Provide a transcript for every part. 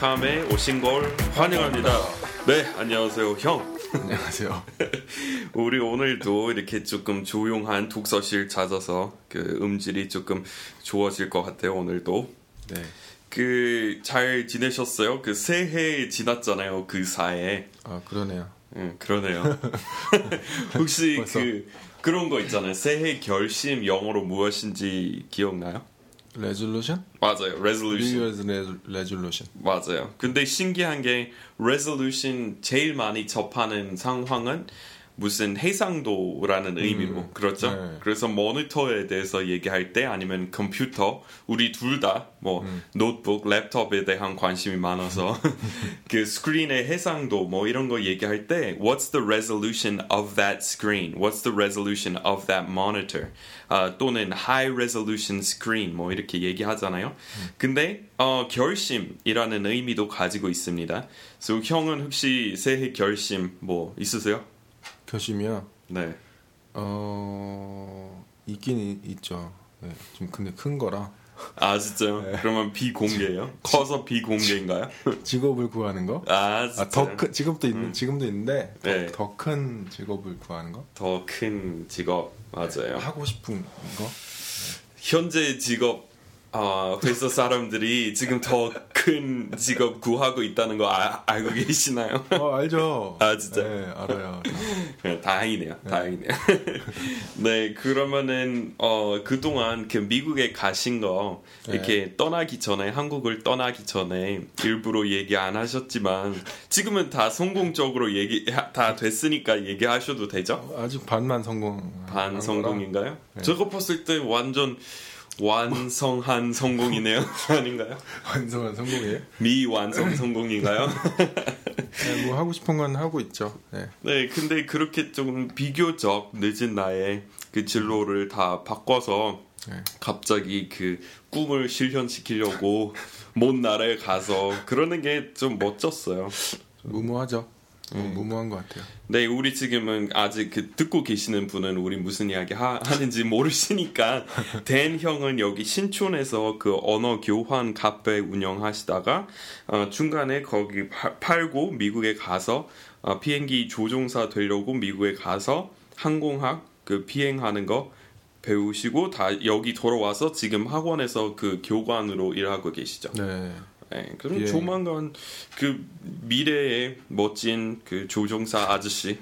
amazingkorean.com에 오신 걸 환영합니다. 네, 안녕하세요, 형. 안녕하세요. 우리 오늘도 이렇게 조금 조용한 독서실 찾아서 그 음질이 조금 좋아질 것 같아요, 오늘도. 네. 그, 잘 지내셨어요? 그 새해 지났잖아요, 그 사이에. 아 그러네요. 응, 그러네요. 혹시 벌써? 그, 그런 거 있잖아요. 새해 결심 영어로 무엇인지 기억나요? resolution? 맞아요. Year's Resolution. 맞아요. 근데 신기한 게 resolution 제일 많이 접하는 상황은 무슨 해상도라는 의미로 그렇죠. 네. 그래서 모니터에 대해서 얘기할 때 아니면 컴퓨터 우리 둘 다뭐 노트북, 랩톱에 대한 관심이 많아서 그 스크린의 해상도 뭐 이런 거 얘기할 때 What's the resolution of that screen? What's the resolution of that monitor? 아, 또는 high resolution screen 뭐 이렇게 얘기하잖아요. 근데 어, 결심이라는 의미도 가지고 있습니다. 그래서 형은 혹시 새해 결심 뭐 있으세요? 결심이요. 네. 어 있긴 이- 있죠. 네. 좀 근데 큰 거라 아 진짜요? 그러면 비공개예요? 커서 비공개인가요? 직업을 구하는 거. 아 진짜. 아더 큰 지금도 있는 지금도 있는데 네. 더큰 직업을 구하는 거. 더 큰 직업 맞아요. 하고 싶은 거. 현재 직업 아, 회사 사람들이 지금 더 큰 직업 구하고 있다는 거 아- 알고 계시나요? 어 알죠. 아, 진짜? 네 알아요. 네, 다행이네요. 다행이네요. 네, 그러면은 어 그동안 그 미국에 가신 거 네. 이렇게 떠나기 전에 한국을 떠나기 전에 일부러 얘기 안 하셨지만 지금은 다 성공적으로 얘기 다 됐으니까 얘기하셔도 되죠? 아직 반만 성공. 반 성공인가요? 네. 저거 봤을 때 완전 완성한 성공이네요. 아닌가요? 완성한 성공이에요. 미완성 성공인가요? 네, 뭐 하고 싶은 건 하고 있죠. 네. 네, 근데 그렇게 좀 비교적 늦은 나이에 그 진로를 다 바꿔서 네. 갑자기 그 꿈을 실현시키려고 먼 나라에 가서 그러는 게 좀 멋졌어요. 무모하죠. 뭐 음. 무모한 것 같아요. 네, 우리 지금은 아직 그 듣고 계시는 분은 우리 무슨 이야기 하, 하는지 모르시니까 댄 형은 여기 신촌에서 그 언어 교환 카페 운영하시다가 어, 중간에 거기 파- 팔고 미국에 가서 어, 비행기 조종사 되려고 미국에 가서 항공학 그 비행하는 거 배우시고 다 여기 돌아와서 지금 학원에서 그 교관으로 일하고 계시죠. 네. 네, 그럼 비행. 조만간 그 미래의 멋진 그 조종사 아저씨,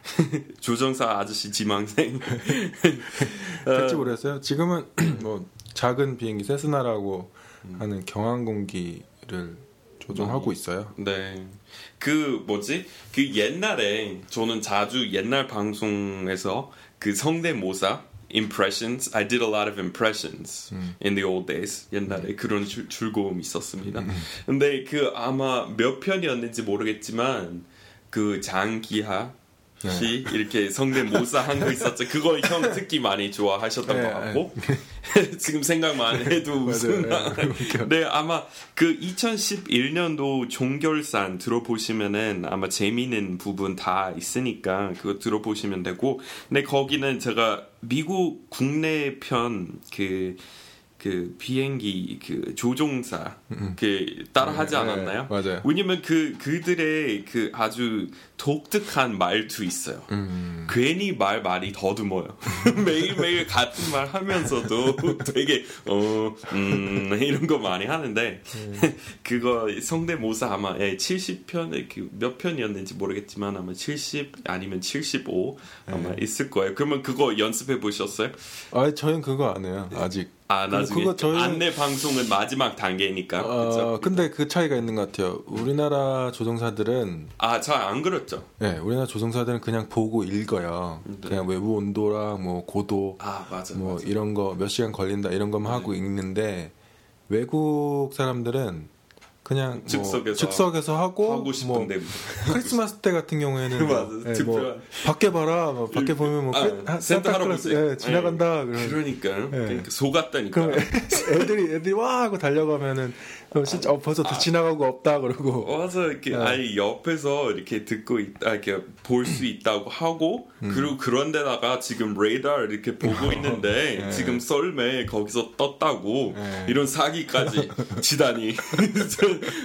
조종사 아저씨 지망생. 될지 모르겠어요. 지금은 뭐 작은 비행기 세스나라고 음. 하는 경항공기를 조종하고 있어요. 네, 그 뭐지? 그 옛날에 저는 자주 옛날 방송에서 그 성대모사 impressions. I did a lot of impressions in the old days. 옛날에 그런 줄- 즐거움이 있었습니다. 근데 그 아마 몇 편이었는지 모르겠지만 그 장기하 씨 이렇게 성대모사 한 거 있었죠. 그거 형 특히 많이 좋아하셨던 네, 것 같고 지금 생각만 해도 웃음. 웃겨요. 네, 아마 그 2011년도 종결산 들어보시면은 아마 재미있는 부분 다 있으니까 그거 들어보시면 되고. 근데 거기는 제가 미국 국내 편그 그 비행기 그 조종사 그 따라하지 네, 않았나요? 맞아요. 왜냐면 그 그들의 그 아주 독특한 말투 있어요. 음. 괜히 말 많이 더듬어요. 매일 매일 같은 말 하면서도 되게 어, 음, 이런 거 많이 하는데 그거 성대모사 아마 예, 70편에 그몇 편이었는지 모르겠지만 아마 70 아니면 75 아마 있을 거예요. 그러면 그거 연습해 보셨어요? 아, 저희는 그거 안 해요. 아직. 아 나중에 그거 저희는- 안내 방송은 마지막 단계니까. 어, 그렇죠? 근데 그 차이가 있는 것 같아요. 우리나라 조종사들은 아 잘 안 그렇죠. 네, 우리나라 조종사들은 그냥 보고 읽어요. 그냥 외부 온도랑 뭐 고도 아 맞아. 뭐 맞아. 이런 거 몇 시간 걸린다 이런 것만 하고 읽는데 외국 사람들은 그냥 뭐 즉석에서 즉석에서 하고 하고 뭐 싶은데 크리스마스 때 같은 경우에는 뭐, 예, 뭐 밖에 봐라 뭐 밖에 보면 뭐 아, 센터 할아버지. 예, 지나간다 네. 그러면 그러니까요. 네. 그러니까 속았다니까. 그럼 애들이 애들이 와 하고 달려가면은 어, 진짜 어, 벌써 다 지나가고 없다 그러고 와서 이렇게 네. 아예 옆에서 이렇게 듣고 있다 이렇게 볼 수 있다고 하고 음. 그리고 그런데다가 지금 레이더를 이렇게 보고 있는데 네. 지금 썰매 거기서 떴다고 네. 이런 사기까지 지다니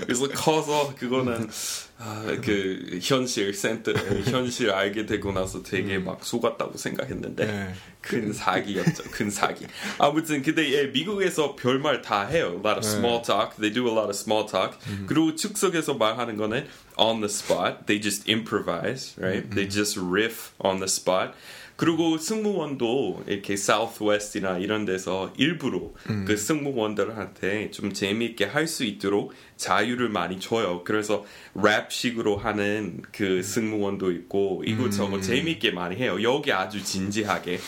그래서 커서 그거는 아, 그 현실 센터 현실 알게 되고 나서 되게 음. 막 속았다고 생각했는데 네. 큰 사기였죠. 큰 사기. 아무튼 근데 예, 미국에서 별말 다 해요. A lot of 네. small talk. They do a lot of small talk. 그리고 즉석에서 말하는 거는 on the spot. They just improvise, right? They just riff on the spot. 그리고 승무원도 이렇게 Southwest이나 이런 데서 일부러 그 승무원들한테 좀 재미있게 할 수 있도록 자유를 많이 줘요. 그래서 랩식으로 하는 그 승무원도 있고 이것저것 재미있게 많이 해요. 여기 아주 진지하게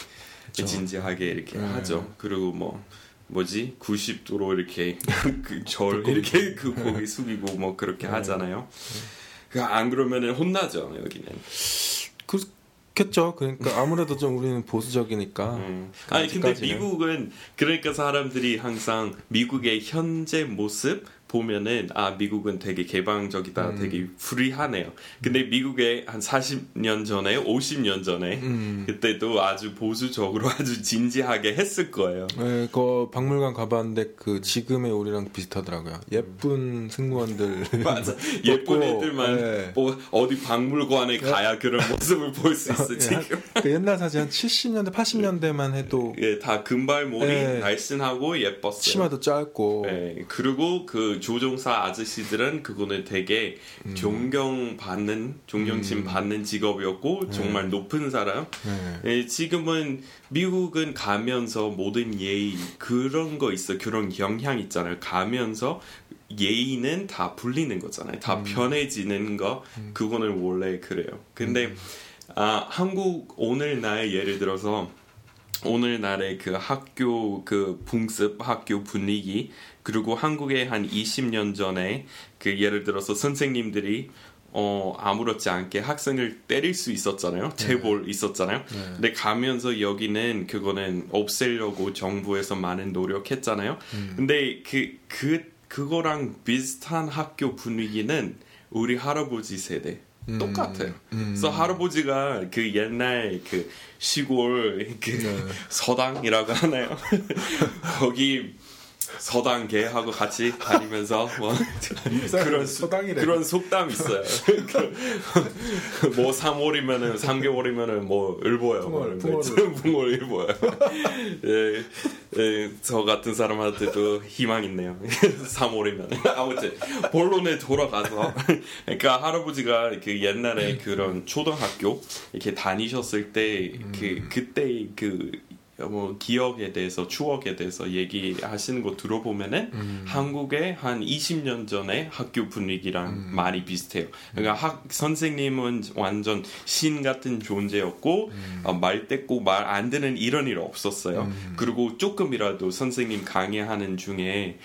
진지하게 이렇게 하죠. 그리고 뭐 뭐지 90도로 이렇게 그절 이렇게 그 고개 숙이고 뭐 그렇게 하잖아요. 그안 그러면은 혼나죠 여기는. 그렇겠죠. 그러니까 아무래도 좀 우리는 보수적이니까. 음. 아니 근데. 미국은 그러니까 사람들이 항상 미국의 현재 모습 보면은 아 미국은 되게 개방적이다, 음. 되게 프리하네요. 근데 미국에 한 40년 전에, 50년 전에 음. 그때도 아주 보수적으로 아주 진지하게 했을 거예요. 네, 그 박물관 가봤는데 그 지금의 우리랑 비슷하더라고요. 예쁜 승무원들. 맞아. 예쁜 애들만 네. 뭐 어디 박물관에 가야 그런 모습을 볼 수 있어 예, 지금. 한- 그 옛날 사진 한 70년대, 80년대만 해도 예, 다 금발머리 네. 날씬하고 예뻤어요. 치마도 짧고. 네, 그리고 그 조종사 아저씨들은 그거는 되게 음. 존경받는 존경심 받는 직업이었고 정말 높은 사람. 네. 예, 지금은 미국은 가면서 모든 예의 그런 거 있어 그런 영향 있잖아요. 가면서 예의는 다 불리는 거잖아요. 다 편해지는 거 그거는 원래 그래요. 근데 아, 한국 오늘날 예를 들어서 오늘날의 그 학교 그 풍습 학교 분위기 그리고 한국의 한 20년 전에 그 예를 들어서 선생님들이 어 아무렇지 않게 학생을 때릴 수 있었잖아요. 체벌 있었잖아요. 근데 가면서 여기는 그거는 없애려고 정부에서 많은 노력했잖아요. 근데 그그 그거랑 비슷한 학교 분위기는 우리 할아버지 세대 똑같아요. 그래서 할아버지가 그 옛날 그 시골 그 서당이라고 하나요? 거기 서당 개하고 같이 다니면서 뭐 그런 수- 서당이래. 그런 속담 있어요. 그뭐 3월이면은 3개월이면은 뭐 일보요. 붕어를 붕어를 일보요. 예, 예, 저 같은 사람한테도 희망 있네요. 3월이면 아무튼 본론에 돌아가서 그러니까 할아버지가 그 옛날에 그런 초등학교 이렇게 다니셨을 때 그 그때 그 뭐 기억에 대해서 추억에 대해서 얘기하시는 거 들어보면은 한국의 한 20년 전에 학교 분위기랑 많이 비슷해요. 그러니까 학 선생님은 완전 신 같은 존재였고 어, 말 뗐고 말안 듣는 이런 일 없었어요. 그리고 조금이라도 선생님 강의하는 중에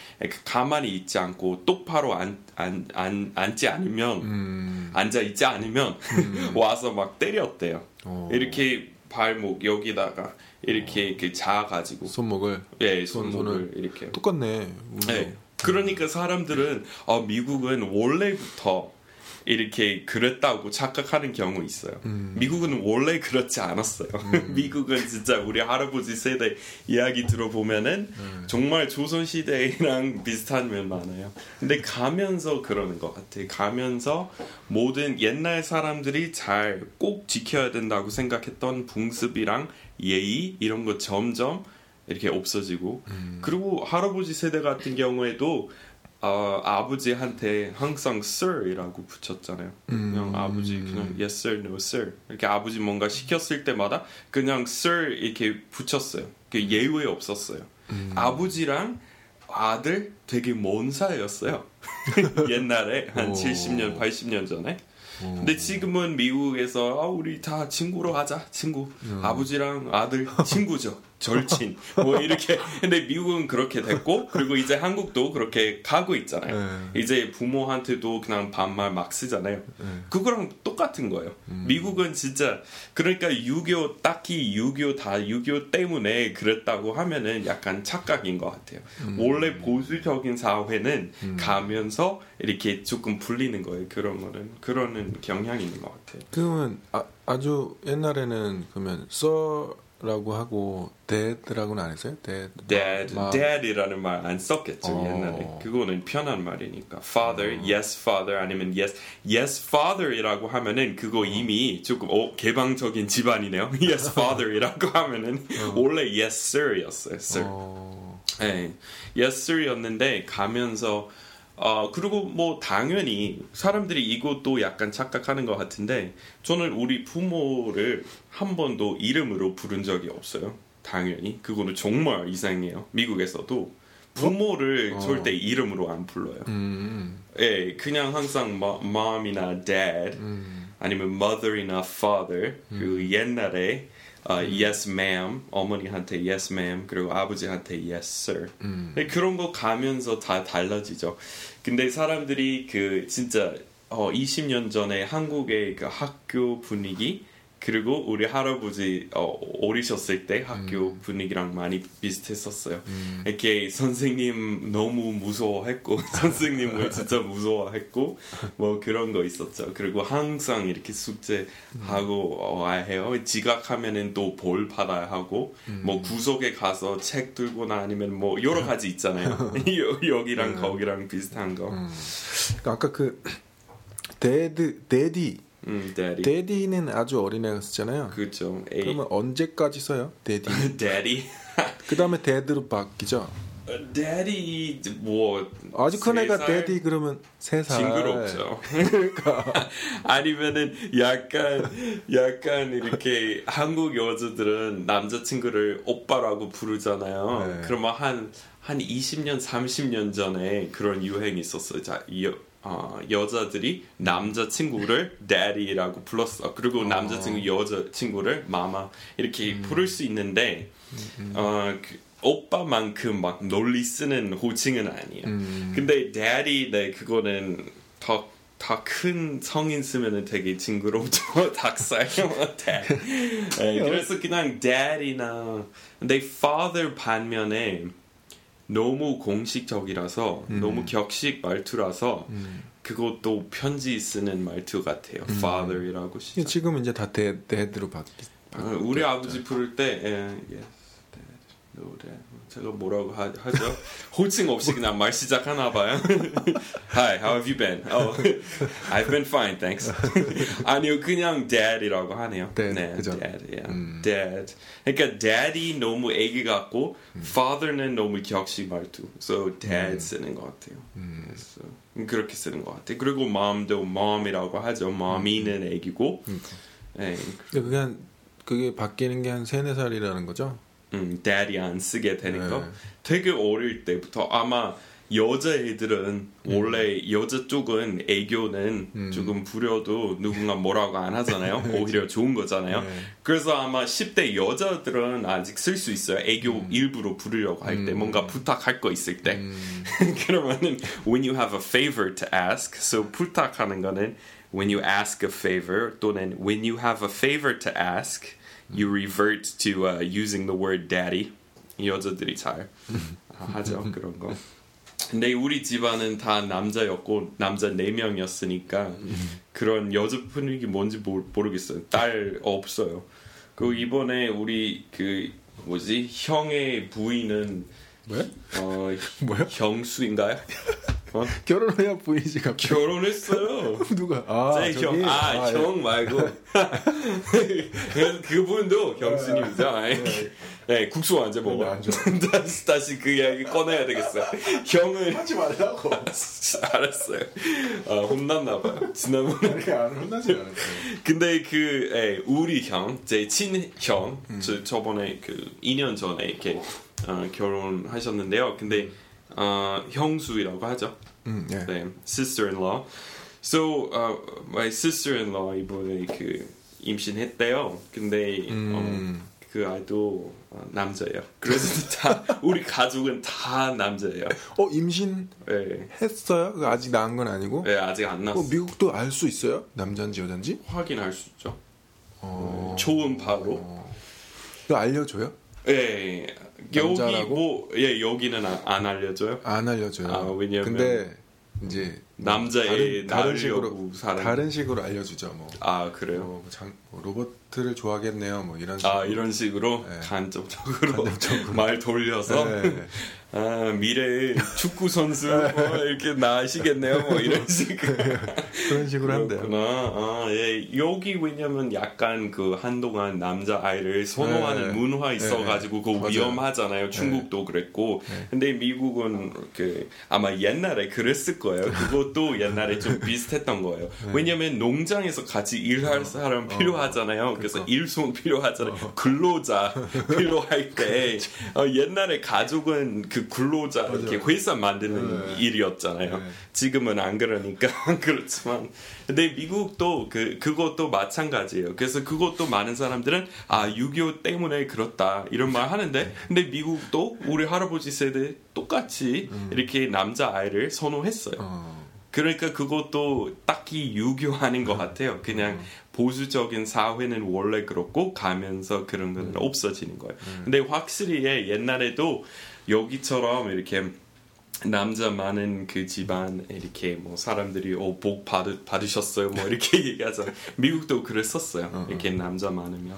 가만히 있지 않고 똑바로 안, 안, 안, 앉지 않으면 음. 앉아 있지 않으면 와서 막 때렸대요. 어. 이렇게 발목 여기다가 이렇게 그 자가지고 손목을 예 손- 손목을 이렇게 똑같네. 우리도. 네. 그러니까 사람들은 아, 미국은 원래부터 이렇게 그랬다고 착각하는 경우 있어요. 미국은 원래 그렇지 않았어요. 미국은 진짜 우리 할아버지 세대 이야기 들어보면은 정말 조선 시대랑 비슷한 면 많아요. 근데 가면서 그러는 것 같아. 가면서 모든 옛날 사람들이 잘 꼭 지켜야 된다고 생각했던 풍습이랑 예의 이런 거 점점 이렇게 없어지고 그리고 할아버지 세대 같은 경우에도 어, 아버지한테 항상 sir이라고 붙였잖아요. 그냥 아버지 그냥 yes sir, no sir 이렇게 아버지 뭔가 시켰을 때마다 그냥 sir 이렇게 붙였어요. 그 예외 없었어요. 아버지랑 아들 되게 먼 사이였어요. 옛날에 한 오. 70년, 80년 전에. 근데 지금은 미국에서 아, 우리 다 친구로 하자. 친구. 아버지랑 아들 친구죠. 절친. 뭐 이렇게. 근데 미국은 그렇게 됐고 그리고 이제 한국도 그렇게 가고 있잖아요. 이제 부모한테도 그냥 반말 막 쓰잖아요. 그거랑 똑같은 거예요. 미국은 진짜 그러니까 6.25 딱히 6.25다 6.25 때문에 그랬다고 하면은 약간 착각인 것 같아요. 원래 보수적인 사회는 가면서 이렇게 조금 불리는 거예요. 그런 거는. 그러는 경향이 있는 것 같아요 그러면 아, 아주 옛날에는 그러면 써 father라고 하고 dad라고는 안 했어요? dad. dad, 마- dad이라는 말 안 썼겠죠 어. 옛날에. 그거는 편한 말이니까. father, yes father 아니면 yes, yes father이라고 하면은 그거 이미 조금 어, 개방적인 집안이네요. yes father이라고 하면은 원래 yes sir이었어요. sir. 어, 네, yes sir이었는데 가면서 어 그리고 뭐 당연히 사람들이 이것도 약간 착각하는 것 같은데 저는 우리 부모를 한 번도 이름으로 부른 적이 없어요. 당연히 그거는 정말 이상해요. 미국에서도 부모를 어. 절대 이름으로 안 불러요. 음, 예, 그냥 항상 마- mom이나 dad 음, 아니면 mother이나 father 그 옛날에 어, yes ma'am 어머니한테 yes ma'am 그리고 아버지한테 yes sir 음. 근데 그런 거 가면서 다 달라지죠. 근데 사람들이 그 진짜 어 20년 전에 한국의 그 학교 분위기 그리고 우리 할아버지 어, 어리셨을 때 학교 분위기랑 많이 비슷했었어요. 이렇게 선생님 너무 무서워했고 선생님을 진짜 무서워했고 뭐 그런 거 있었죠. 그리고 항상 이렇게 숙제하고 와야 해요. 지각하면은 또 벌 받아야 하고 뭐 구석에 가서 책 들거나 아니면 뭐 여러 가지 있잖아요. 여- 여기랑 거기랑 비슷한 거. 그러니까 아까 그 dad, daddy, 음, daddy. daddy는 아주 어린애가 쓰잖아요. 그죠. 그러면 언제까지 써요? daddy. daddy. 그 다음에 dad로 바뀌죠. 어, daddy 뭐 아주 큰세 애가 살? daddy 그러면 세 살. 징그럽죠. 아니면은 약간 약간 이렇게 한국 여자들은 남자친구를 오빠라고 부르잖아요. 네. 그러면 한한 20년 30년 전에 그런 유행이 있었어요. 자, 여, 어, 여자들이 남자친구를 daddy라고 불렀어. 그리고 남자친구 여자친구를 mama 이렇게 음. 부를 수 있는데 어, 그, 오빠만큼 막 널리 쓰는 호칭은 아니에요. 음. 근데 daddy 네 그거는 더 더 큰 성인 쓰면은 되게 징그럽죠. 닭살. dad. 네, 그래서 그냥 daddy나 근데 father 반면에 너무 공식적이라서 너무 격식 말투라서 그것도 편지 쓰는 말투 같아요. father이라고 시작. 지금 이제 다 dad, dad로 바뀌. 어, 우리 아버지 부를 때 예, yes, dad, no dad. 제가 뭐라고 하, 하죠? 호칭 없이 그냥 말 시작하나 봐요. Hi, how have you been? Oh, I've been fine, thanks. 아니요, 그냥 dad이라고 하네요. dad, 네, 그죠? dad, yeah. 음. dad. 그러니까 daddy 너무 애기 같고 father는 너무 격식 말투. So dad 쓰는 것 같아요. 그래서 그렇게 쓰는 것 같아요. 그리고 mom도 mom이라고 하죠. mommy는 애기고. 네, 근데 그게 한, 그게 바뀌는 게 한 세네 살이라는 거죠? 음, daddy 안 쓰게 거. 네. 되게 어릴 때부터 아마 여자애들은 원래 여자 쪽은 애교는 음. 조금 부려도 누군가 뭐라고 안 하잖아요. 오히려 좋은 거잖아요. 네. 그래서 아마 10대 여자들은 아직 쓸 수 있어요. 애교 일부러 부르려고 할때 음. 뭔가 부탁할 거 있을 때. 음, 그러면은 when you have a favor to ask, so 부탁하는 거는 when you ask a favor 또는 when you have a favor to ask, you revert to uh, using the word daddy. 이 여자들이 잘 하죠 그런 거. 근데 우리 집안은 다 남자였고 남자 네 명이었으니까 그런 여자 분위기 뭔지 모르, 모르겠어요. 딸 없어요. 그 이번에 우리 그 뭐지 형의 부인은 뭐야? 어 뭐야? 형수인가요? 어? 결혼해야 보이지 갑자기. 결혼했어요. 누가? 아, 제? 형, 아, 아, 예. 형 말고. 그분도 형수님이죠. 아이. 네, 국수 언제 먹어? 안 좋아. 다시, 다시 그 이야기 꺼내야 되겠어요. 형은. 하지 말라고. 알았어요. 아, 혼났나봐요. 지난번에. 안 혼나지 않았어요. 근데 그, 에, 우리 형, 제 친형, 음. 저, 저번에 그 2년 전에 이렇게 어, 결혼하셨는데요. 근데, 어, 형수이라고 하죠. 음, 예. 네, sister-in-law. So, uh, my sister-in-law 이번에 그 임신했대요. 근데 음. 어, 그 아이도 어, 남자예요. 그래서 다 우리 가족은 다 남자예요. 어 임신했어요? 네, 그거 아직 낳은 건 아니고? 네 아직 안 어, 났어. 미국도 알 수 있어요? 남자인지 여잔지? 확인할 수 있죠. 어. 초음파로. 어. 그거 알려줘요? 예, 여기 남자라고? 뭐, 예, 여기는 안, 안 알려줘요. 안 알려줘요. 아, 왜냐면- 근데 이제 남자의 다른, 다른 식으로 사는. 다른 식으로 알려주죠. 뭐, 아 그래요? 뭐, 장, 뭐 로버트를 좋아하겠네요. 뭐 이런 식으로. 아 이런 식으로 네. 간접적으로, 간접적으로. 말 돌려서 네. 아 미래 축구 선수 뭐 이렇게 나시겠네요 뭐 이런 식 그런 식으로 한대요. 아, 예. 여기 왜냐면 약간 그 한동안 남자 아이를 선호하는 네. 문화 있어가지고 맞아요. 위험하잖아요 중국도 그랬고 네. 근데 미국은 그 아마 옛날에 그랬을 거예요 그것도 옛날에 좀 비슷했던 거예요 네. 왜냐면 농장에서 같이 일할 사람 필요 하잖아요 그래서 어. 그러니까. 일손 필요하잖아요 근로자 필요할 때 어, 옛날에 가족은 그 근로자 이렇게 맞아요. 회사 만드는 네. 일이었잖아요. 네. 지금은 안 그러니까 그렇지만 근데 미국도 그 그것도 마찬가지예요. 그래서 그것도 많은 사람들은 아 6.25 때문에 그렇다 이런 말 하는데 근데 미국도 우리 할아버지 세대 똑같이 이렇게 남자 아이를 선호했어요. 어, 그러니까 그것도 딱히 유교하는 것 같아요. 그냥 보수적인 사회는 원래 그렇고 가면서 그런 건 없어지는 거예요. 근데 확실히 예, 옛날에도 여기처럼 이렇게 남자 많은 그 집안 이렇게 뭐 사람들이 어, 복 받으, 받으셨어요 뭐 이렇게 얘기하잖아요. 미국도 그랬었어요. 이렇게 남자 많으면.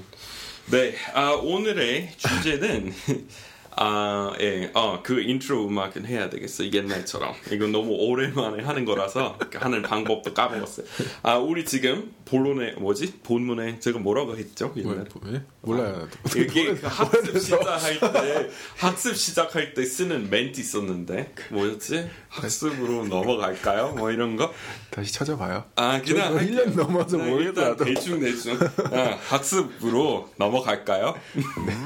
네, 아, 오늘의 주제는 아, 예, 어, 그 인트로 음악은 해야 되겠어. 옛날처럼. 이건 너무 오랜만에 하는 거라서 하는 방법도 까먹었어요. 아, 우리 지금 본론에 뭐지? 본문에 제가 뭐라고 했죠? 뭐, 옛날에. 뭐, 예? 몰라요. 이게 그 학습 시작할 때 학습 시작할 때 쓰는 멘트 있었는데 뭐였지? 학습으로 넘어갈까요? 뭐 이런 거? 다시 찾아봐요. 아 그냥 저도 1년 할게요. 넘어서 네, 모르겠다, 일단 나도. 대충 대충 아, 학습으로 넘어갈까요? 네,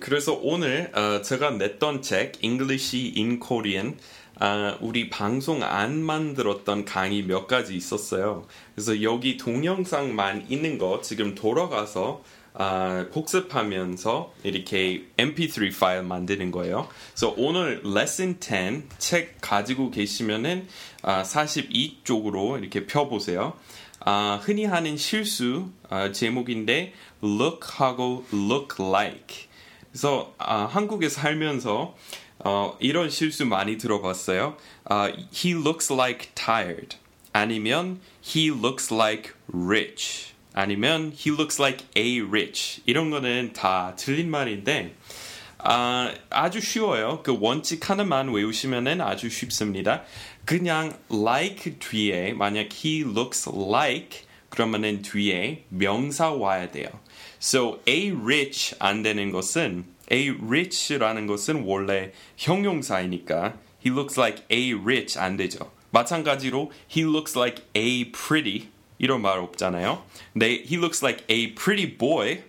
그래서 오늘 어, 제가 냈던 책 English in Korean 아, 우리 방송 안 만들었던 강의 몇 가지 있었어요. 그래서 여기 동영상만 있는 거 지금 돌아가서 아, 복습하면서 이렇게 MP3 파일 만드는 거예요. 그래서 오늘 레슨 10 책 가지고 계시면은 아, 42쪽으로 이렇게 펴보세요. 아, 흔히 하는 실수 아, 제목인데 look하고 look like. 그래서 아, 한국에 살면서 어, 이런 실수 많이 들어봤어요. 아, he looks like tired. 아니면 he looks like rich. 아니면 he looks like a rich. 이런 거는 다 틀린 말인데 아, 아주 쉬워요. 그 원칙 하나만 외우시면은 아주 쉽습니다. 그냥 like 뒤에 만약 he looks like 그러면은 뒤에 명사 와야 돼요. So a rich 안 되는 것은 a rich라는 것은 원래 형용사이니까 he looks like a rich 안 되죠. 마찬가지로 he looks like a pretty 이런 말 없잖아요. 근데 he looks like a pretty boy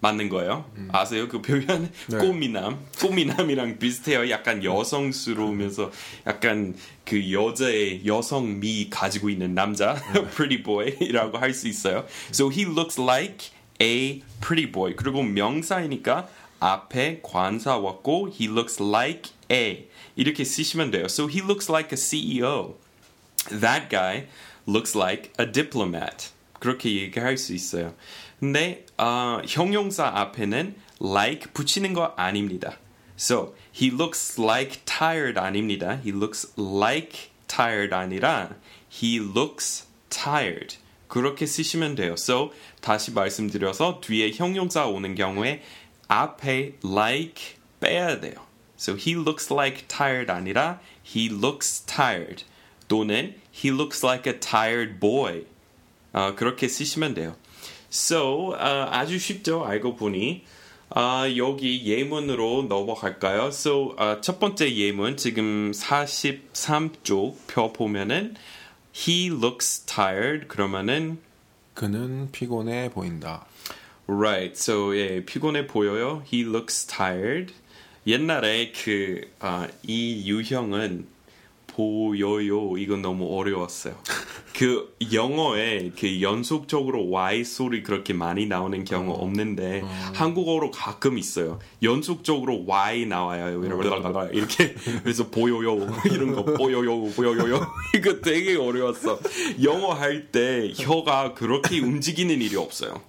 맞는 거예요. 아세요? 그 표현 네. 꽃미남, 꽃미남이랑 비슷해요. 약간 여성스러우면서 약간 그 여자의 여성미 가지고 있는 남자, pretty boy이라고 할 수 있어요. So he looks like a pretty boy. 그리고 명사이니까 앞에 관사 왔고 he looks like a 이렇게 쓰시면 돼요. So he looks like a CEO. That guy looks like a diplomat. 그렇게 얘기할 수 있어요. 근데 어, 형용사 앞에는 like 붙이는 거 아닙니다. So he looks like tired 아닙니다. He looks like tired 아니라 he looks tired. 그렇게 쓰시면 돼요. So 다시 말씀드려서 뒤에 형용사 오는 경우에 앞에 like 빼야 돼요. So he looks like tired 아니라 he looks tired 또는 he looks like a tired boy. 어, 그렇게 쓰시면 돼요. So 어, 아주 쉽죠. 알고 보니 아, 여기 예문으로 넘어갈까요? So 어, 첫 번째 예문 지금 43쪽 펴 보면은 he looks tired 그러면은 그는 피곤해 보인다. Right. So 예, 피곤해 보여요. He looks tired. 옛날에 그 아, 이 유형은 보여요. 이건 너무 어려웠어요. 그 영어에 그 연속적으로 Y 소리 그렇게 많이 나오는 경우 없는데 한국어로 가끔 있어요. 연속적으로 Y 나와요. 이렇게 그래서 보여요 이런 거 보여요 보여요 이거 되게 어려웠어. 영어 할 때 혀가 그렇게 움직이는 일이 없어요.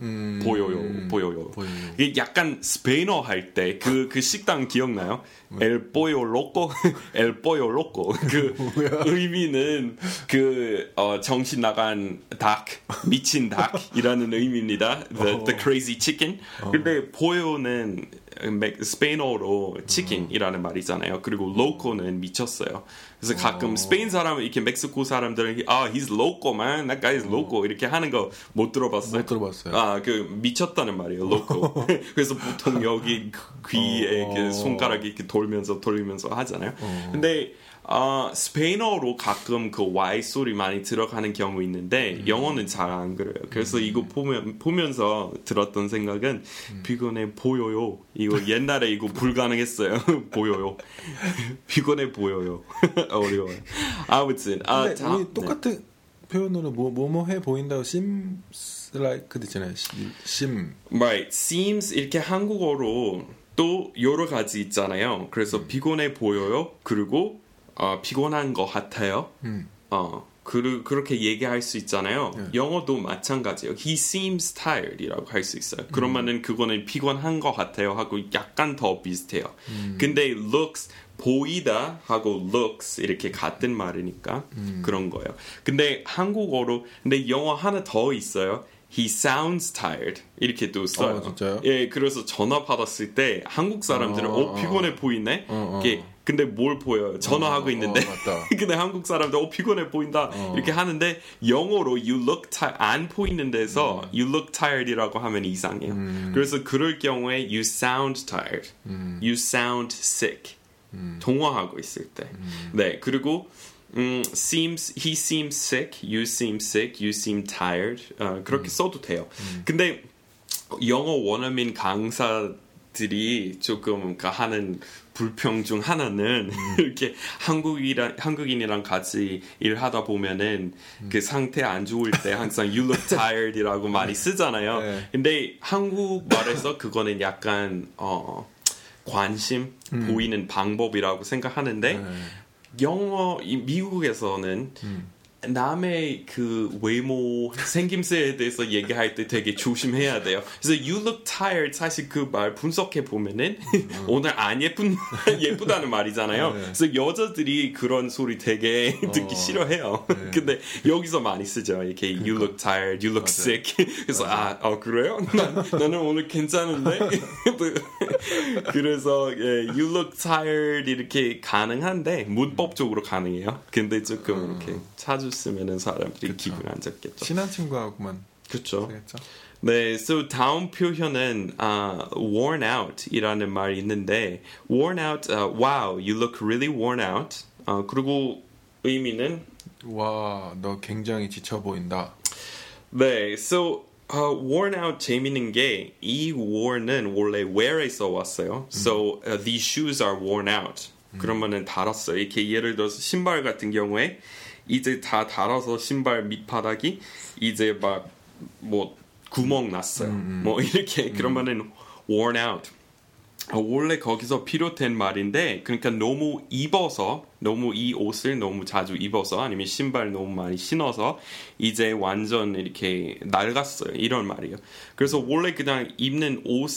보여요 보여요. 보여요. 이게 약간 스페인어 할 때 그그 식당 기억나요? 엘 뽀요 로꼬 엘 뽀요 로꼬 그 의미는 그 어, 정신 나간 닭 미친 닭이라는 의미입니다. The, the crazy chicken. 근데 보요는 맥- 스페인어로 치킨이라는 말이잖아요. 그리고 로코는 미쳤어요. 그래서 가끔 스페인 사람 이렇게 멕시코 사람들은 아 he's loco man, that guy is loco 이렇게 하는 거 못 들어봤어요. 못 들어봤어요. 아, 그 미쳤다는 말이에요, loco. 그래서 보통 여기 귀에 어. 이렇게 손가락이 이렇게 돌면서 돌리면서 하잖아요. 근데 아, 스페인어로 가끔 그 Y 소리 많이 들어가는 경우 있는데 영어는 잘 안 그래요. 그래서 이거 보면 보면서 들었던 생각은 피곤해 보여요. 이거 옛날에 이거 불가능했어요. 보여요. 피곤해 보여요. 어려워요. 아무튼 아, 다- 우리 똑같은 표현으로 뭐 뭐뭐 해 보인다고 seems like 그 있잖아요. 심- 심. Right. seems 이렇게 한국어로 또 여러 가지 있잖아요. 그래서 피곤해 보여요. 그리고 어, 피곤한 것 같아요. 어, 그, 그렇게 얘기할 수 있잖아요. 영어도 마찬가지예요. He seems tired이라고 할 수 있어요. 그러면은 그거는 피곤한 것 같아요 하고 약간 더 비슷해요. 근데 looks 보이다 하고 looks 이렇게 같은 말이니까 그런 거예요. 근데 한국어로 근데 영어 하나 더 있어요. He sounds tired 이렇게 또 써요. 어, 진짜요? 예, 그래서 전화 받았을 때 한국 사람들은 어, 어, 어. 피곤해 보이네. 어, 어. 이게 근데 뭘 보여요? 전화하고 어, 있는데. 어, 맞다. 근데 한국 사람들 어 피곤해 보인다 이렇게 하는데 영어로 you look tired 안 보이는 데서 음. you look tired이라고 하면 이상해요. 그래서 그럴 경우에 you sound tired, 음. you sound sick 동화하고 있을 때. 네 그리고 음, seems he seems sick, you seem sick, you seem tired 어, 그렇게 써도 돼요. 근데 영어 원어민 강사 들이 조금 그 하는 불평 중 하나는 이렇게 한국이랑 한국인이랑 같이 일하다 보면은 그 상태 안 좋을 때 항상 you look tired이라고 많이 쓰잖아요. 네. 근데 한국 말에서 그거는 약간 어 관심 보이는 방법이라고 생각하는데 영어 이 미국에서는 남의 그 외모 생김새에 대해서 얘기할 때 되게 조심해야 돼요. 그래서 you look tired 사실 그 말 분석해 보면은 오늘 안 예쁜 예쁘다는 말이잖아요. 네. 그래서 여자들이 그런 소리 되게 듣기 싫어해요. 근데 여기서 많이 쓰죠. 이렇게 you look tired, you look sick. 그래서 아, 어, 그래요? 난, 나는 오늘 괜찮은데. 그래서 예, you look tired 이렇게 가능한데 문법적으로 가능해요. 근데 조금 이렇게 자주 쓰면은 사람들이 기분 안 좋겠죠. 친한 친구하고만 그렇죠. 네, so 다음 표현은 아, worn out이라는 말이 있는데 worn out, 아, wow, you look really worn out. 아, 그리고 의미는 와, 너 굉장히 지쳐 보인다. 네, so 아, worn out 재밌는 게이 worn은 원래 wear에서 왔어요. So uh, these shoes are worn out. 그러면은 달았어요. 이렇게 예를 들어서 신발 같은 경우에 이제 다 달아서 신발 밑바닥이 이제 막 뭐 구멍 났어요. 뭐 이렇게 그러면은 worn out. 어, 원래 거기서 필요된 말인데 그러니까 너무 입어서 너무 이 옷을 너무 자주 입어서 아니면 신발 너무 많이 신어서 이제 완전 이렇게 낡았어요. 이런 말이에요. 그래서 원래 그냥 입는 옷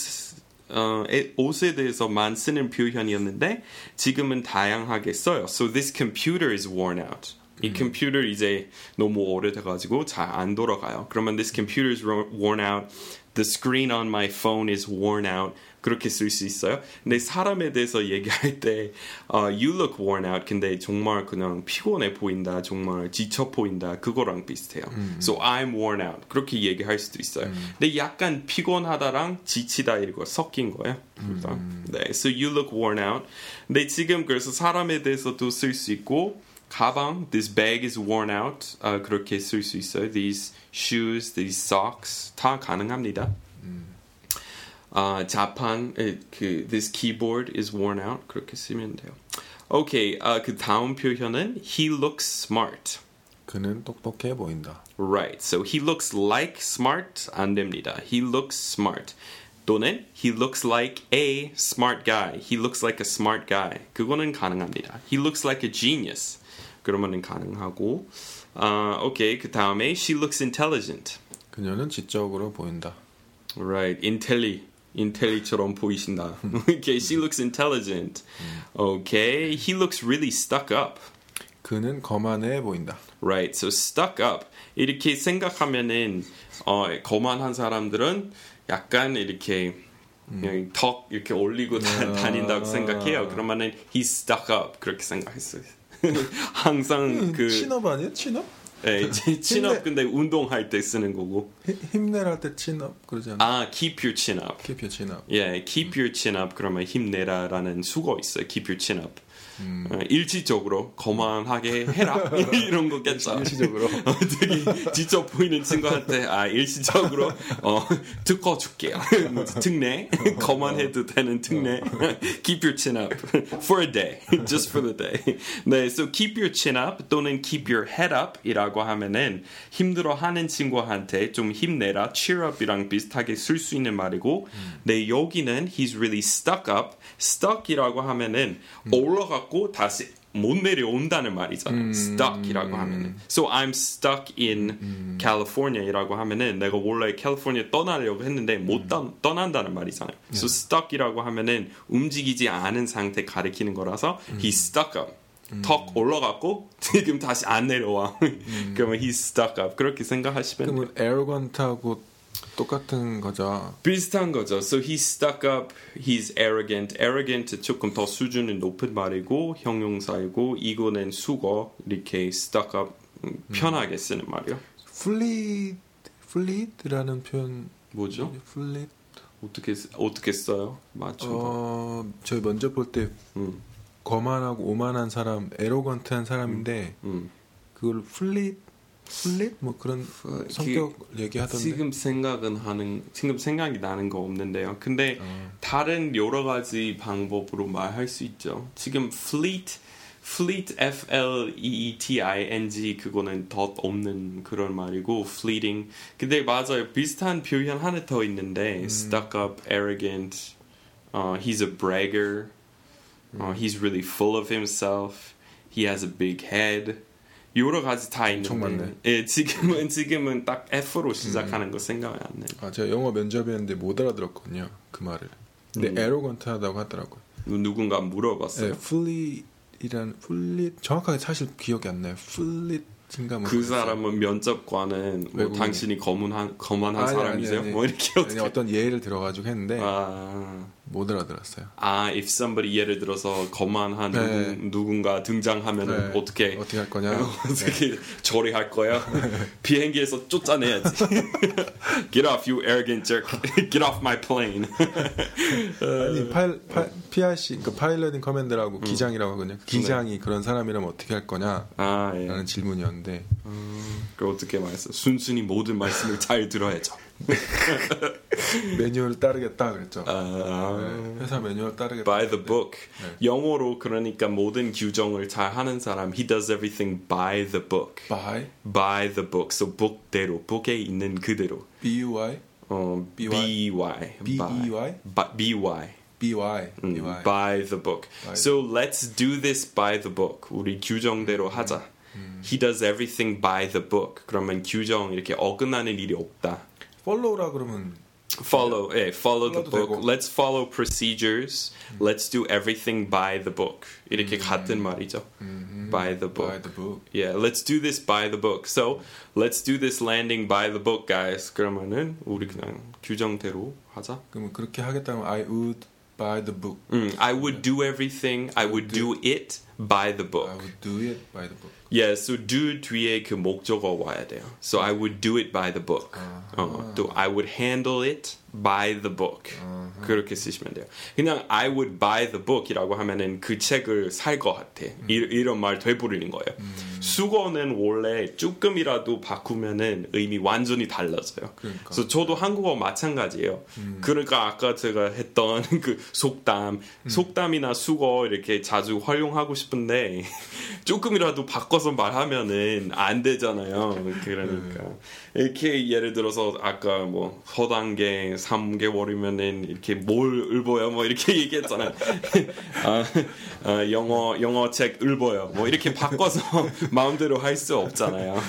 어, 에- 옷에 대해서만 쓰는 표현이었는데 지금은 다양하게 써요. So this computer is worn out 이 컴퓨터 이제 너무 오래돼가지고 잘 안 돌아가요. 그러면 this computer is worn out, the screen on my phone is worn out 그렇게 쓸 수 있어요. 근데 사람에 대해서 얘기할 때 어, you look worn out 근데 정말 그냥 피곤해 보인다, 정말 지쳐 보인다 그거랑 비슷해요. So I'm worn out 그렇게 얘기할 수도 있어요. 근데 약간 피곤하다랑 지치다 이거 섞인 거예요. 그래서, 네, so you look worn out. 근데 지금 그래서 사람에 대해서도 쓸 수 있고 가방, this bag is worn out. 아, 그렇게 쓸 수 있어요. These shoes, these socks 다 가능합니다. 아, 자판, 에, 그 this keyboard is worn out. 그렇게 쓰면 돼요. 오케이, 아, 그 다음 표현은 he looks smart. 그는 똑똑해 보인다. Right. So he looks like smart 안 됩니다. He looks smart. 또는 he looks like a smart guy. He looks like a smart guy. 그거는 가능합니다. He looks like a genius. 그러면은 가능하고. 아, 오케이. 그 다음에 she looks intelligent. 그녀는 지적으로 보인다. Right. intelli. 인텔리처럼 보이신다. okay, she looks intelligent. Okay, he looks really stuck up. 그는 거만해 보인다. Right. So stuck up. 이렇게 생각하면은 어, 거만한 사람들은 약간 이렇게 그냥 턱 이렇게 올리고 다, 다닌다고 생각해요. 그러면은 he's stuck up 그렇게 생각했어요. 항상 그 친업 아니에요? 친업? 예, 치- 친업 근데 운동할 때 쓰는 거고. 힘- 힘내라 때 친업 그러지 않아? 아, keep your chin up. 키표 친업. 예, keep your chin up 그러면 힘내라라는 수거 있어요. keep your chin up. 어, 일시적으로 거만하게 해라 이런 거겠죠. 일시적으로. 어, 되게 지쳐 보이는 친구한테 아 일시적으로 어 듣고 줄게요. 특례 거만해도 되는 특례. keep your chin up for a day, just for the day. 네, so keep your chin up 또는 keep your head up이라고 하면은 힘들어하는 친구한테 좀 힘내라, cheer up이랑 비슷하게 쓸 수 있는 말이고, 네 여기는 he's really stuck up. Stuck이라고 하면은 올라갔고 다시 못 내려온다는 말이잖아요. stuck이라고 하면은. So I'm stuck in California이라고 하면은 내가 원래 캘리포니아 떠나려고 했는데 못 떠, 떠난다는 말이잖아요. So stuck이라고 하면은 움직이지 않은 상태 가리키는 거라서 he's stuck up. 턱 올라갔고 지금 다시 안 내려와. 그러면 he's stuck up. 그렇게 생각하시면. 그러면 arrogant하고 똑같은 거죠. 비슷한 거죠. So he's stuck up, he's arrogant. arrogant 조금 더 수준이 높은 말이고 형용사이고 이거는 숙어 이렇게 stuck up 음, 편하게 쓰는 말이요. fleet fleet이라는 표현 뭐죠? fleet 어떻게 쓰- 어떻게 써요? 맞춰봐. 어 저희 먼저 볼때 음, 거만하고 오만한 사람, arrogant한 사람인데 음. 그걸 fleet fleet 뭐 그런 그- 성격 얘기하던데. 지금 생각은 하는 지금 생각이 나는 거 없는데요. 근데 어. 다른 여러 가지 방법으로 말할 수 있죠. 지금 fleet, fleet, F L E E T I N G 그거는 덧 없는 그런 말이고 fleeting. 근데 맞아요. 비슷한 표현 하나 더 있는데 stuck up, arrogant. Uh, he's a bragger. Uh, he's really full of himself. He has a big head. 여러 가지 다 있는데. 예, 지금은 지금은 딱 F로 시작하는 거 생각이 안 나요. 아 제가 영어 면접이었는데 못 알아들었거든요 그 말을. 근데 음. arrogant하다고 하더라고요. 누군가 물어봤어요. 네, fleet이란 fleet 정확하게 사실 기억이 안 나요. fleet인가 뭐 그. 사람은 면접관은 뭐. 당신이 거문한 거만한 아니, 사람이세요? 아니, 아니. 뭐 이렇게 어떻게 어떤 예를 들어가지고 했는데 아, 못 알아들었어요. 아, if somebody 예를 들어서 거만한 네. 누군, 누군가 등장하면은 네. 어떻게 어떻게 할 거냐? 어떻게 처리할 거야? 비행기에서 쫓아내야지. Get off, you arrogant jerk. Get off my plane. 아니 파일, 파, PRC 그 파일럿인 커맨드라고 기장이라고 하거든요. 기장이 그런 사람이라면 어떻게 할 거냐라는 아, 예. 질문이었는데 그 어떻게 말했어? 순순히 모든 말씀을 잘 들어야죠. 매뉴얼 따르겠다 그랬죠. 아, 네, 회사 매뉴얼 따르겠다. by the book. 네. 영어로 그러니까 모든 규정을 잘 하는 사람. He does everything by the book. by By the book. So book대로, book에 있는 그대로. B U Y 어, BY? BY. B E Y By, BY. B Y 음, B Y by the book. By So let's do this by the book. 우리 규정대로 하자. He does everything by the book. 그러면 규정 이렇게 어긋나는 일이 없다. follow라 그러면 Follow, 예, follow the follow book. 되고. Let's follow procedures. Let's do everything by the book. 이렇게 같은 말이죠. By the book. by the book. Yeah, let's do this by the book. So, let's do this landing by the book, guys. 그러면은 우리 그냥 규정대로 하자. 그러면 그렇게 하겠다면 I would buy the book. 음, I would do everything. I would do it By the book. I would do it by the book. Yeah, so do 뒤에 그 목적어 와야 돼요. So I would do it by the book. 어, 또 I would handle it by the book. 그렇게 쓰시면 돼요. 그냥 I would buy the book이라고 하면은 그 책을 살 것 같아. 이, 이런 말 되부리는 거예요. 수거는 원래 조금이라도 바꾸면은 의미 완전히 달라져요. 그러니까. 그래서 저도 한국어 마찬가지예요. 그러니까 아까 제가 했던 그 속담, 속담이나 수거 이렇게 자주 활용하고 싶 은데 조금이라도 바꿔서 말하면은 안 되잖아요. 그러니까 이렇게 예를 들어서 아까 뭐 서단계 3개월이면은 이렇게 뭘 읽어요? 뭐 이렇게 얘기했잖아요. 아, 아, 영어 영어 책 읽어요. 뭐 이렇게 바꿔서 마음대로 할 수 없잖아요.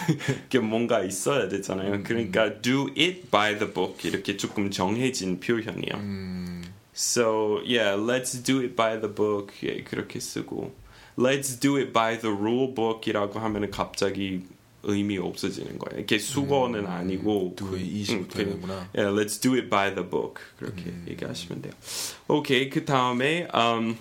이게 뭔가 있어야 되잖아요. 그러니까 do it by the book 이렇게 조금 정해진 표현이요. So yeah, let's do it by the book 예, 그렇게 쓰고 let's do it by the rule book이라고 하면은 갑자기 의미 없어지는 거예요. 이렇게 수거는 아니고 do it 이시부터 그냥, 되는구나. yeah, let's do it by the book 그렇게 얘기하시면 돼요. 오케이 그 다음에 um,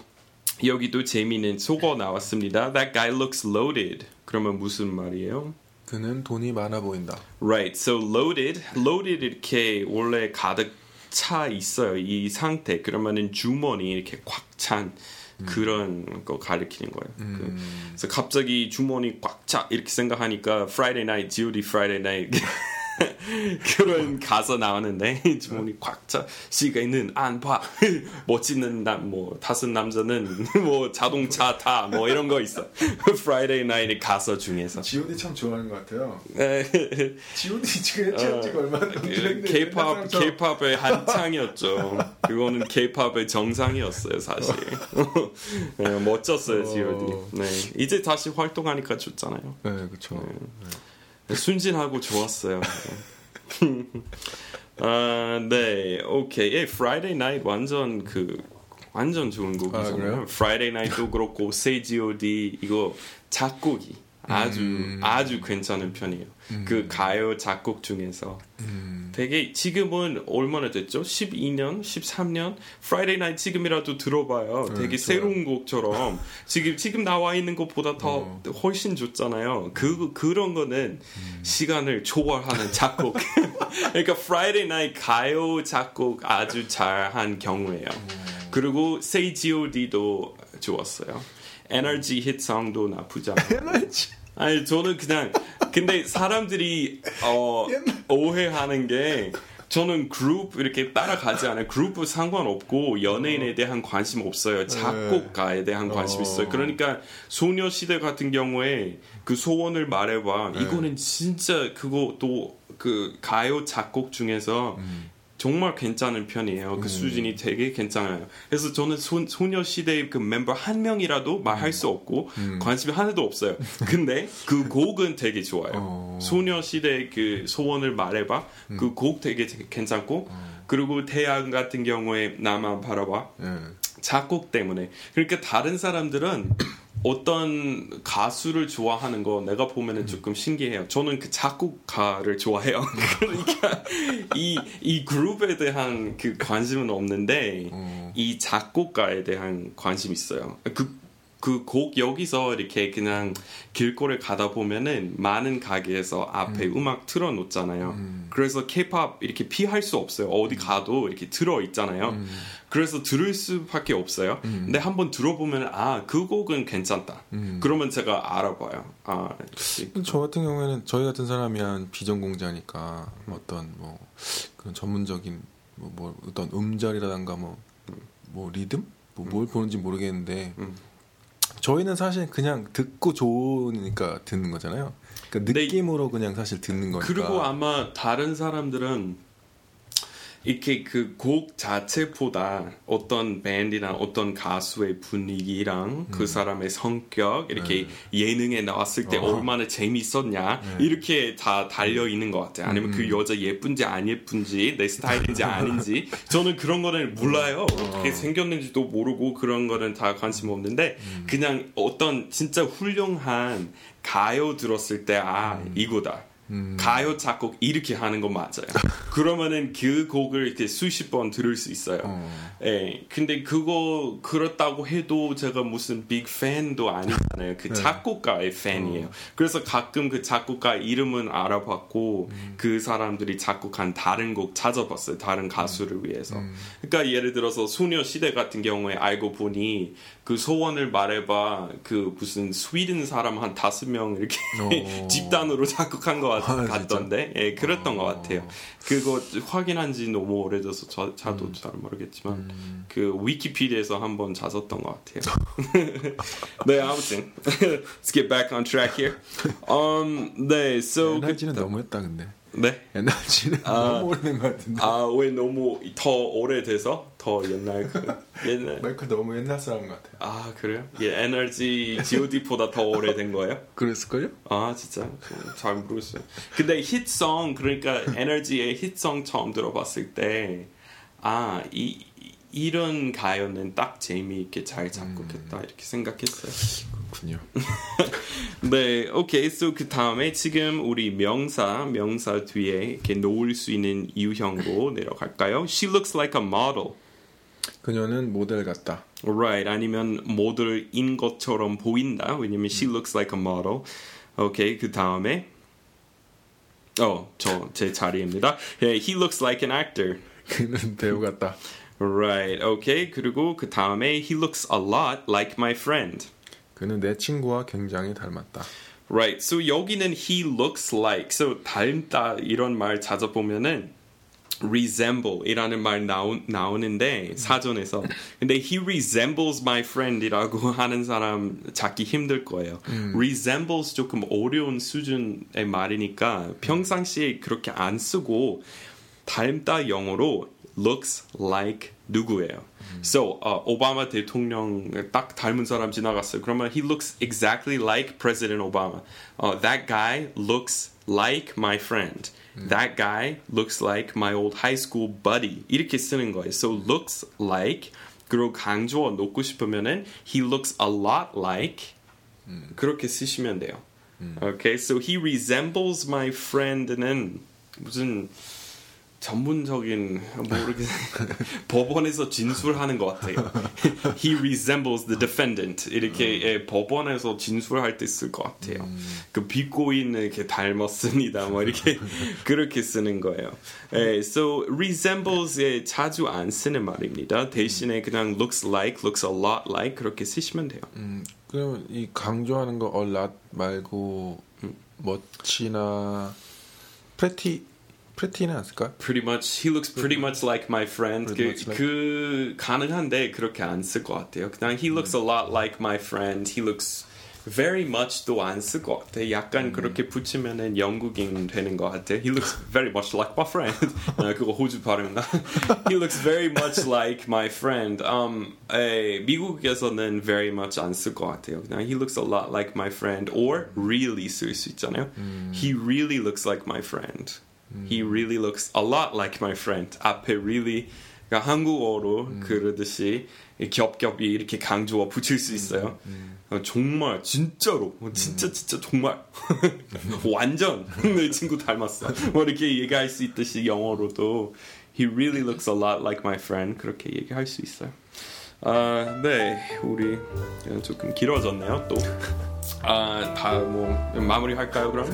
여기도 재미있는 속어 나왔습니다. That guy looks loaded. 그러면 무슨 말이에요? 그는 돈이 많아 보인다. Right. So loaded, loaded 이렇게 원래 가득 차 있어요. 이 상태. 그러면은 주머니 이렇게 꽉 찬 그런 거 가리키는 거예요. 그, 그래서 갑자기 주머니 꽉 차 이렇게 생각하니까 Friday Night, G.O.D. Friday Night 그런 가사 나왔는데 주머니 꽉 차 시계는 안 봐. 멋지는 남 뭐 다섯 남자는 뭐 자동차 타 뭐 이런 거 있어. Friday Night 가사 중에서. G.O.D 참 좋아하는 것 같아요. 에, G.O.D 지금 해체한 지가 얼마 안그 됐는데 K-pop K-pop의 한창이었죠. 그거는 K-pop의 정상이었어요, 사실. 네, 멋졌어요, G.O.D. 네, 이제 다시 활동하니까 좋잖아요. 네, 그렇죠. 순진하고 좋았어요. 아, 네, 오케이. 예, Friday Night 완전 그 완전 좋은 아, 곡이잖아요. 그래요? Friday Night도 그렇고 Say G.O.D 이거 작곡이 아주 음. 아주 괜찮은 편이에요. 그 가요 작곡 중에서 음. 되게 지금은 얼마나 됐죠? 12년, 13년. Friday Night 지금이라도 들어봐요. 되게 네, 좋아요. 새로운 곡처럼 지금 지금 나와 있는 것보다 더 어. 훨씬 좋잖아요. 그 그런 거는 음. 시간을 초월하는 작곡. 그러니까 Friday Night 가요 작곡 아주 잘한 경우예요. 그리고 Say G.O.D도 좋았어요. 에너지 히트송도 나쁘지 않아요. 아니 저는 그냥 근데 사람들이 어, 오해하는 게 저는 그룹 이렇게 따라가지 않아요. 그룹은 상관없고 연예인에 대한 관심 없어요. 작곡가에 대한 관심 있어요. 그러니까 소녀시대 같은 경우에 그 소원을 말해봐. 이거는 진짜 그거 또 그 가요 작곡 중에서 정말 괜찮은 편이에요. 그 수준이 되게 괜찮아요. 그래서 저는 소, 소녀시대 그 멤버 한 명이라도 말할 수 없고 관심이 하나도 없어요. 근데 그 곡은 되게 좋아요. 어. 소녀시대 그 소원을 말해봐. 그곡 되게, 괜찮고 그리고 태양 같은 경우에 나만 바라봐. 네. 작곡 때문에. 그러니까 다른 사람들은 어떤 가수를 좋아하는 거 내가 보면은 조금 신기해요. 저는 그 작곡가를 좋아해요. 그러니까 이, 이 그룹에 대한 그 관심은 없는데 어. 이 작곡가에 대한 관심이 있어요. 그, 그 곡 여기서 이렇게 그냥 길거리 가다 보면은 많은 가게에서 앞에 음. 악 틀어놓잖아요. 그래서 케이팝 이렇게 피할 수 없어요. 어디 가도 이렇게 들어 있잖아요. 그래서 들을 수밖에 없어요. 근데 한번 들어보면 아 그 곡은 괜찮다. 그러면 제가 알아봐요. 아. 저 같은 경우에는 저희 같은 사람이 한 비전공자니까 어떤 뭐 그런 전문적인 뭐, 뭐 어떤 음절이라든가 뭐, 뭐 리듬 뭐뭘 보는지 모르겠는데 음. 저희는 사실 그냥 듣고 좋으니까 듣는 거잖아요. 그러니까 네. 느낌으로 그냥 사실 듣는 거니까. 그리고 아마 다른 사람들은 이렇게 그 곡 자체보다 어떤 밴드나 어떤 가수의 분위기랑 그 사람의 성격 이렇게 예능에 나왔을 때 음. 네. 어허. 얼마나 재밌었냐 이렇게 다 달려 있는 것 같아요. 아니면 음. 그 여자 예쁜지 안 예쁜지 내 스타일인지 아닌지 저는 그런 거는 몰라요. 어떻게 생겼는지도 모르고 그런 거는 다 관심 없는데 그냥 어떤 진짜 훌륭한 가요 들었을 때 아 이거다. 음. 가요 작곡 이렇게 하는 거 맞아요. 그러면은 그 곡을 이렇게 수십 번 들을 수 있어요. 어. 예. 근데 그거 그렇다고 해도 제가 무슨 빅 팬도 아니잖아요. 그 네. 작곡가의 팬이에요. 어. 그래서 가끔 그 작곡가 이름은 알아봤고 음. 그 사람들이 작곡한 다른 곡 찾아봤어요. 다른 가수를 음. 위해서. 그러니까 예를 들어서 소녀시대 같은 경우에 알고 보니 그 소원을 말해봐 그 무슨 스웨덴 사람 한 다섯 명 이렇게 어. 집단으로 작곡한 것 같, 아? 같던데 예 그랬던 것 어. 같아요 그거 확인한 지 너무 오래돼서 저, 저도 음. 잘 모르겠지만 그 위키피디아에서 한번 찾았던 것 같아요 네 아무튼 let's get back on track here um, 네 so 그, 너무했다 근데 네 에너지는 아. 너무 오래된 것 같은데 아 왜 너무 더 오래돼서 더 옛날 그 옛날 마이클 너무 옛날 사람 같아요 아 그래요? 예 에너지 G.O.D보다 더 오래된 거예요? 그랬을걸요? 아 진짜 잘 모르겠어요. 근데 히트송 그러니까 에너지의 히트송 처음 들어봤을 때 아 이 이런 가요는 딱 재미있게 잘 작곡했다 이렇게 생각했어요. 그렇군요 네, 오케이. So 그 다음에 지금 우리 명사 명사 뒤에 이렇게 놓을 수 있는 이유형으로 내려갈까요? She looks like a model. 그녀는 모델 같다 Right. 아니면 모델인 것처럼 보인다. 왜냐면 she looks like a model. 오케이. 그 다음에 어, 저 제 자리입니다. Yeah, he looks like an actor. 그는 배우 같다 Right. 오케이. 그리고 그 다음에 he looks a lot like my friend. 그는 내 친구와 굉장히 닮았다 Right. So 여기는 he looks like. So 닮다 이런 말 찾아보면은 resemble 이라는 말 나오, 나오는데 사전에서 근데 he resembles my friend이라고 하는 사람 찾기 힘들 거예요. resembles 조금 어려운 수준의 말이니까 평상시에 그렇게 안 쓰고 닮다 영어로 looks like 누구예요. So 어, 오바마 대통령 딱 닮은 사람 지나갔어요. 그러면 he looks exactly like President Obama. 어, that guy looks like my friend. That guy looks like my old high school buddy. 이렇게 쓰는 거예요. So looks like 그리고 강조 놓고 싶으면은 he looks a lot like 그렇게 쓰시면 돼요. Okay, so he resembles my friend는 무슨 전문적인 모르겠 법원에서 진술하는 것 같아요. He resembles the defendant 이렇게 예, 법원에서 진술할 때 쓸 것 같아요. 그 빚고인을 이렇게 닮았습니다. 뭐 이렇게 그렇게 쓰는 거예요. 예, so resembles에 자주 안 쓰는 말입니다. 대신에 그냥 looks like, looks a lot like 그렇게 쓰시면 돼요. 음, 그러면 이 강조하는 거 a lot 말고 멋지나 pretty pretty는 안 쓸까? pretty much he looks pretty much like my friend 그, Pretty much like- 그 가능한데 그렇게 안 쓸 것 같아요. 그냥 he looks a lot like my friend. He looks very much도 안 쓸 것 같아. 약간 그렇게 붙이면은 영국인 되는 것 같아. He looks very much like my friend. 아, 그거 호주 발음인가? he looks very much like my friend. Um, 에, 미국에서는 very much 안 쓸 것 같아요. 그냥 he looks a lot like my friend or really 쓸 수 있잖아요. He really looks like my friend. He really looks a lot like my friend. 앞에 really 그러니까 한국어로 그러듯이 겹겹이 이렇게 강조어 붙일 수 있어요. 어, 정말 진짜로 어, 진짜 진짜 정말 완전 내 친구 닮았어. 뭐 이렇게 얘기할 수 있듯이 영어로도 He really looks a lot like my friend 그렇게 얘기할 수 있어요. 아, 네, 우리 조금 길어졌네요 또. 아, 다 뭐 마무리 할까요 그럼?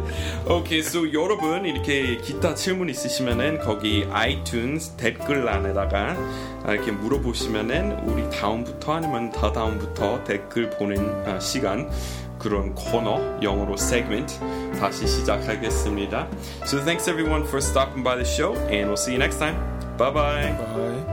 오케이, so 여러분 이렇게 기타 질문 있으시면은 거기 아이튠즈 댓글란에다가 아, 이렇게 물어보시면은 우리 다음부터 아니면 다 다음부터 댓글 보는 아, 시간 그런 코너 영어로 segment 다시 시작하겠습니다. So thanks everyone for stopping by the show and we'll see you next time. Bye bye. Bye.